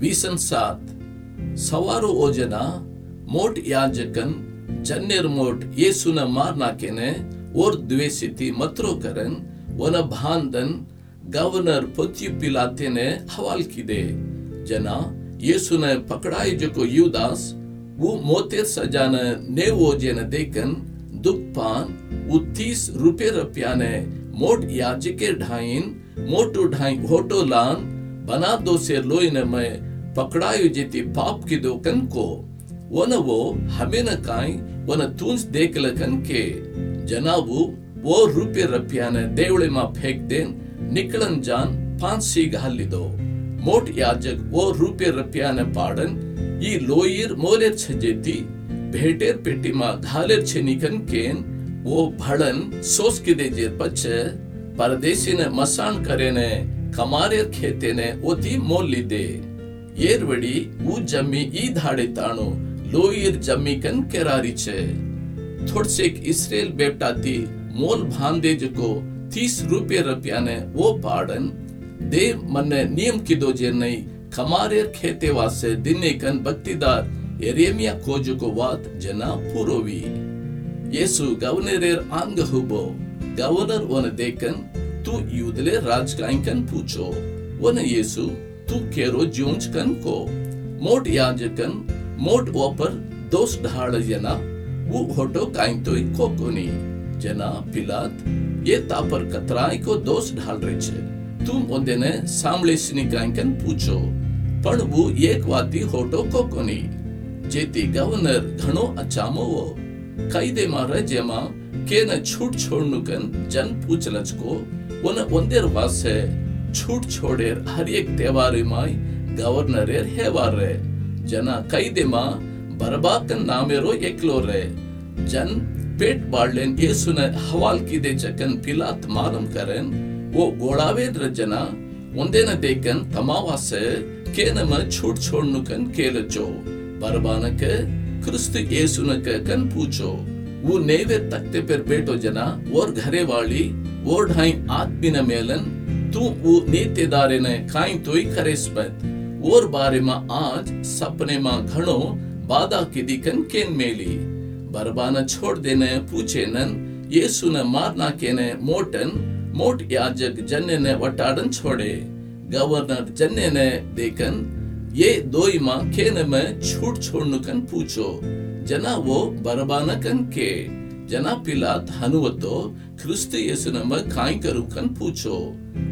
वीसन सात सवारो ओजना मोट याजकन जन्नेर मोट येसुन मार नाकेने और द्वेषिति मतरो करन वन भांदन गवर्नर पोत्यु पिलाते हवाल किदे जना येसुन पकड़ाई जको युदास वो मोतेर सजान ने ओजेन देखन दुख पान वो तीस रुपये रुपया ने मोट याजके ढाइन मोटू ढाई होटो लान बना दो से लोइन में पकड़ायु जेती पाप की दो कन को वन वो हमें न काई वन तुंस देख लकन के जनाबू वो रुपये रुपया ने देवड़े मा फेंक देन निकलन जान पांच सी घाली दो मोट याजक वो रुपये रुपया ने पाड़न ಈ ಲೋಯಿರ್ ಮೋಲೆರ್ ಛಜೆತಿ ಭೇಟೇರ್ ಪೆಟ್ಟಿಮ ಘಾಲೆರ್ ಛೆನಿಕನ್ ಕೇನ್ ಓ ಭಳನ್ ಸೋಸ್ಕಿದೆ ಕಮಾರೇರ್ ಖೇತೆನೆ ಒತಿ ಮೋಲ್ಲಿದೆ ಏರ್ವಡಿ ಊ ಜಮ್ಮಿ ಈ ಧಾಡೆ ತಾಣು ಲೋಯಿರ್ ಜಮ್ಮಿ ಕನ್ ಕೆರಾರಿಚೆ ಥೊಡ್ಸೆಕ್ ಇಸ್ರೇಲ್ ಬೇಪ್ಟಾತಿ ಮೋಲ್ ಭಾಂದೇಜ್ ಕೋ ತೀಸ್ ರೂಪೆ ರಪ್ಯಾನೆ ಓ ಪಾಡನ್ ದೇ ಮನ್ನೆ ನಿಯಮ್ ಕಿದೋ ಜೆನ್ನೈ ಕಮಾರೇರ್ ಖೇತೆ ವಾಸೆ ದಿನ್ನೆ ಕನ್ ಭಕ್ತಿದಾರ್ ಎರೇಮಿಯ ಕೋಜುಕೋ ವಾತ್ ಜನ ಪೂರೋವಿ ಯೇಸು ಗವರ್ನರೇರ್ ಆಂಗ ಹುಬೋ ಗವರ್ನರ್ ಒನ ದೇಕನ್ हुबो गवर्नर वन देखन तू युदले राजकाइकन पूछो वन येसु तू केरो जोंच कन को मोट याजकन मोट ओपर दोष ढाड़ जना वो होटो काइन तो कोकोनी जना पिलात ये तापर कतराई को दोष ढाल रहे छे तुम ओंदेने सामले सिनी काइकन पूछो પણ वो एक वाती होटो कोकोनी जेती गवर्नर घणो अचामोवो કાયદેમાં રાજ્યમાં કેને છૂટ છોડનુકન જન પૂછલચકો ಒನ ಒಂದೇರ್ ಭಾಷೆ ಛೂಟ್ ಛೋಡೇರ್ ಹರಿಯಕ್ ತೇವಾರೆ ಮಾಯ್ ಗವರ್ನರೇರ್ ಹೇವಾರೆ ಜನ ಕೈದೆಮ ಬರಬಾಕನ್ ನಾಮೇರೋ ಎಕ್ಲೋರೆ ಜನ್ पेट बाड़लेन यीशु ने हवाल की दे चकन पिलात मालूम करेन। वो गोड़ावेद रजना उन्दे न देखन तमावा से के नम छूट छोड़ नुकन केल जो। बरबान के क्रिस्त यीशु ने कहकन पूछो, वो घरे वाली ढाई आदमिन मेलन तू वो नीतिदारे ने काई तोई करेस्पत और बारे में आज सपने में घणो बाधा की दिकन केन मेली बरबाना छोड़ देने पूछे नन येसु ने मारना केने मोटन मोट याजक जन्ने ने वटाड़न छोड़े गवर्नर जन्ने ने देखन ये दोई माँ केन में छूट छोड़नुकन पूछो जना वो बरबाना कन के जना पिलात हनुवतो क्रिस्त येसुन में काई करुकन पूछो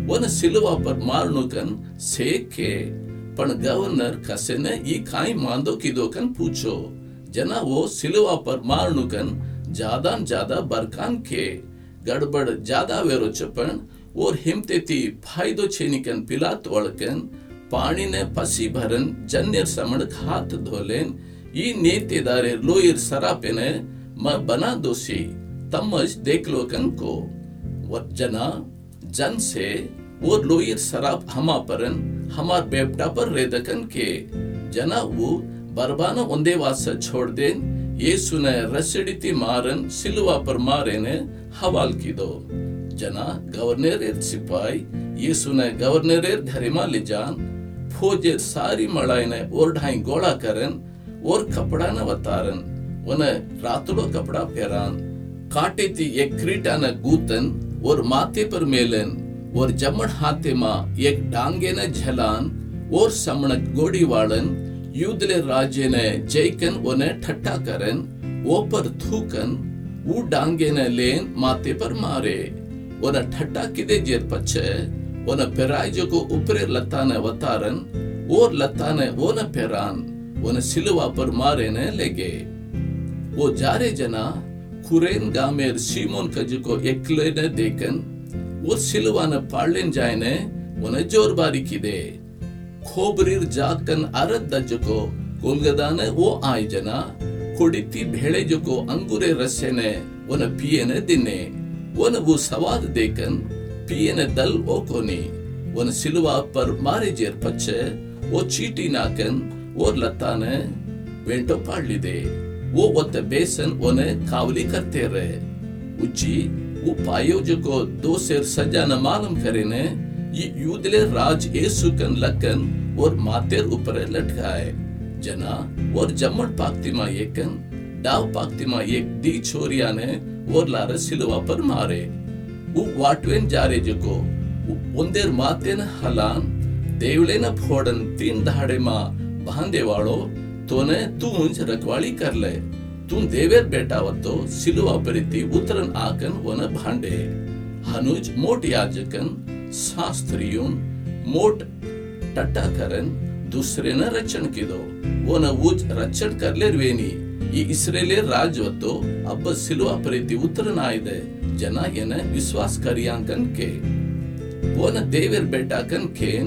वन सिलवा पर मारनुकन से के पण गवर्नर कसेने ये काई मांदो किदोकन पूछो जना वो सिलवा पर मारनुकन ज्यादा ज्यादा बरकान के गड़बड़ ज्यादा वेरो चपन और हिमतेती फायदो छेनिकन पिलात वळकन पाणी ने पसी भरन जन्यर समण हाथ धोलेन ಈ ನೇತೆದಾರೆ ಲೋಯಿರ್ ಸರಾಪೆನೆ मैं बना दोषी, तमज देख लो कन को। वजना जन से, वो लोयर शराब हमा परन हमार बेपटा पर रेदकन के। जना वो, बरबाना उन्दे वास छोड़ देन, ये सुने रसिडिति मारन, सिलवा पर मारे ने हवाल की दो। जना, गवर्नर एर सिपाही, ये सुने गवर्नर एर धरिमा ले जान। फोजे सारी मड़ाई ने और ढाई गोड़ा करन और कपड़ा न बतारन न गूतन और माथे पर मेलन और हाथे मा एक डांगे न झलान और समणक गोड़ी राजे ने जयकन करन वो पर थूकन वो डांगे न लेन माथे पर मारे उन्हें ठट्टा किदे जेर को ऊपरे लता ने वतारन और लता ने पेरान सिलवा पर मारे ने लेगे जारे जना कुरेन गामेर सीमोन कजुको एकले ने देखन वो सिलवा ने पाड़लेन जाए ने उन्हें ज़ोर बारी की दे। खोबरीर जाकन अरद दजको कोलगदा ने वो आय जना कुडिती भेड़े जको अंगूरे रसे ने उन्हें पिए ने दिने। उन्हें वो सवाद देखन पिए ने दल वो कोनी उन्हें सिलवा पर मारे जेर पच्छे वो चीटी नाकन और लता ने वेंटो पाड़ ली दे वो वत बेसन उन्हें कावली करते रहे उची वो पायो जो को दो सिर सजा न मालूम करे ने ये युदले राज येसु कन लकन और मातेर ऊपर लटकाए जना और जम्मन पाक्तिमा एकन डाव पाक्तिमा एक दी छोरिया ने और लार सिलवा पर मारे उ वाटवेन जारे जको ಒಂದೇರ್ ಮಾತೇನ ಹಲಾನ್ ದೇವಳೇನ ಫೋಡನ್ ತೀನ್ ದಹಾಡೆ ಮಾ ಬಾಂಧೆ ವಾಳೋ तोने तूंज रखवाली कर ले तू देवेर बेटा वतो सिलुवा परिती उतरन आकन वन भांडे हनुज मोट याजकन शास्त्रियों मोट टट्टा करन दुसरे न रचन किदो वन उज रचन कर ले वेनी ಈ ಇಸ್ರೇಲಿಯರ್ ರಾಜ್ಯವತ್ತು ಅಬ್ಬ ಸಿಲುವ ಪ್ರೀತಿ ಉತ್ತರನಾಯಿದೆ ಜನ ಏನ ವಿಶ್ವಾಸ ಕರಿಯಾಂಕನ್ ಕೆ वो न देवेर बेटा कन खेन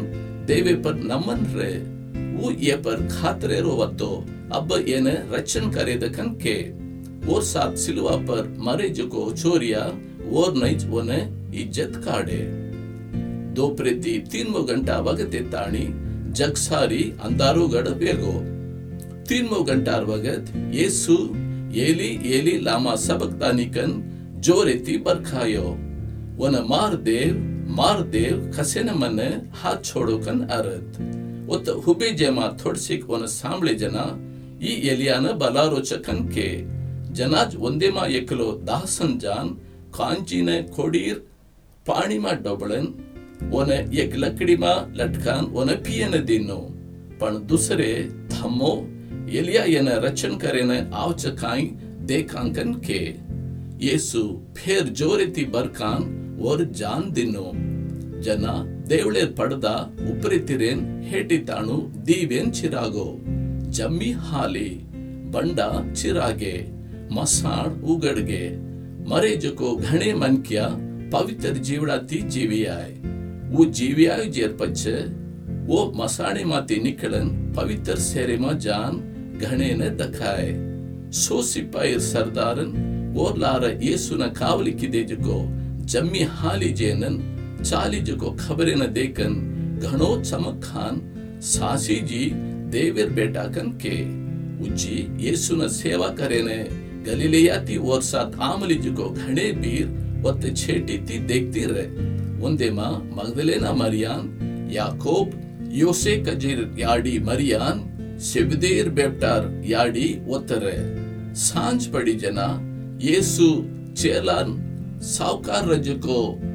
देवे पर नमन रे ये न रचन करे दखन के और साथ सिलवा पर मरे जको छोरिया और नहीं वो न इज़्ज़त काढ़े दो प्रीति तीन मो घंटा वगते ताणी जगसारी अंधारो गढ़ बेगो तीन मो घंटा वगत येसु येली येली लामा सबक तानिकन जो रेती बरखायो वन मार देव मार देव खसेन मन हाथ छोड़ो अरत उत हुबे जेमा थोड़सिक वन सांबळे जना ಈ ಎಲಿಯಾನ ಬಲಾರೋಚಕನ್ ಕೆ ಜನಾಜ್ ಒಂದೇಮ ಎಕಲೋ ದಾಸನ್ ಜಾನ್ ಕಾಂಚಿನ ಕೊಡೀರ್ ಪಾಣಿಮ ಡೊಬಳನ್ ಒನ ಎಕ್ ಲಕಡಿಮ ಲಟ್ಕಾನ್ ಒನ ಪಿಯನ ದಿನ್ನು पण दुसरे थमो एलिया येन रचन करेन आवचकाई देखांकन के येसु फेर जोरेती बरकान और जान दिनो ಜನ ದೇವಳೆ ಪಡ್ದ ಉಪ್ರಿತಿರೇನ್ ಹೇಟಿತಾಣು ದೀವೇನ್ ಚಿರಾಗೋ. ಜಮ್ಮಿ ಹಾಲಿ, ಬಂಡ ಚಿರಾಗೆ, ಮಸಾಡ್ ಉಗಡ್ಗೆ, ಮರೆ ಜಕೋ ಘಣೆ ಮನ್ಕ್ಯ ಪವಿತ್ರ ಜೀವಡಾತಿ ಜೀವಿಯಾಯ್. वो जीवियायु जेर पच्छे वो मसाणे माते निकलन पवित्र सेरे मा जान घने ने दखाए सो सिपाही सरदारन वो लारा यीशु न कावली की देज को जम्मी हाली जेनन चाली जो खबर न देखन घनो चमक खान सासी जी देवर बेटा कन के। उची यीशु न सेवा करे ने गलीलिया ती ओर सा थामली जी को घने बीर वत छेटी ती देखती रहे उन्दे मा मगदलेना मरियान, याकोब योसे कजिर याडी मरियान शिवदेर बेटार याडी वतरे साँझ पड़ी जना, येसु चेलन साउकार रज को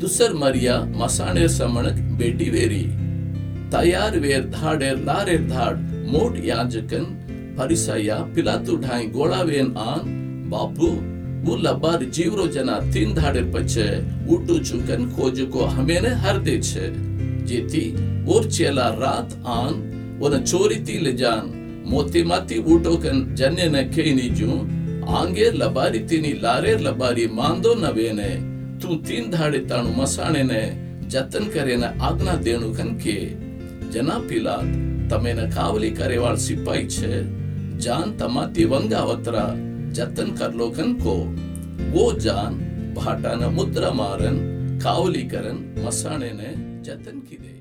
दुसर मरिया मसाणेर समणक बेटी वेरी। तयार वेर धाडेर लारेर धाड, मोट याजकन, परिसाया, पिलातु ढाई गोळा वेन आन, बापू वो लबार जीवरो जना तीन धाडेर पछे, उटू चुकन खोजको हमेने हर दे छे जेती और चेला रात आन वन चोरी ती ले जान, मोती माती उटोकन जन्य न केनी जू आंगेर लबारी तीनी लारे लबारी मांदो नवेने तू ತು ತೀನ್ ಧಾಡೆ ತಾನು ಮಸಾಣೆನೆ ಜತನ್ ಕರೆನ ಆಜ್ಞಾ ದೇಣು ಕನ್ಕೆ ಜನ ಪಿಲಾತ್ ತಮೇನ ಕಾವಲಿ ಕರೆವಾಳ್ ಸಿಪಾಯಿ ಛೆ ಜಾನ್ ತಮಾತಿ ವಂಗಾವತ್ರ ಜತನ್ ಕರ್ಲೋ ಕನ್ಕೋ वो जान भाटाना मुद्रा मारन कावली करन मसाणे ने जतन की दे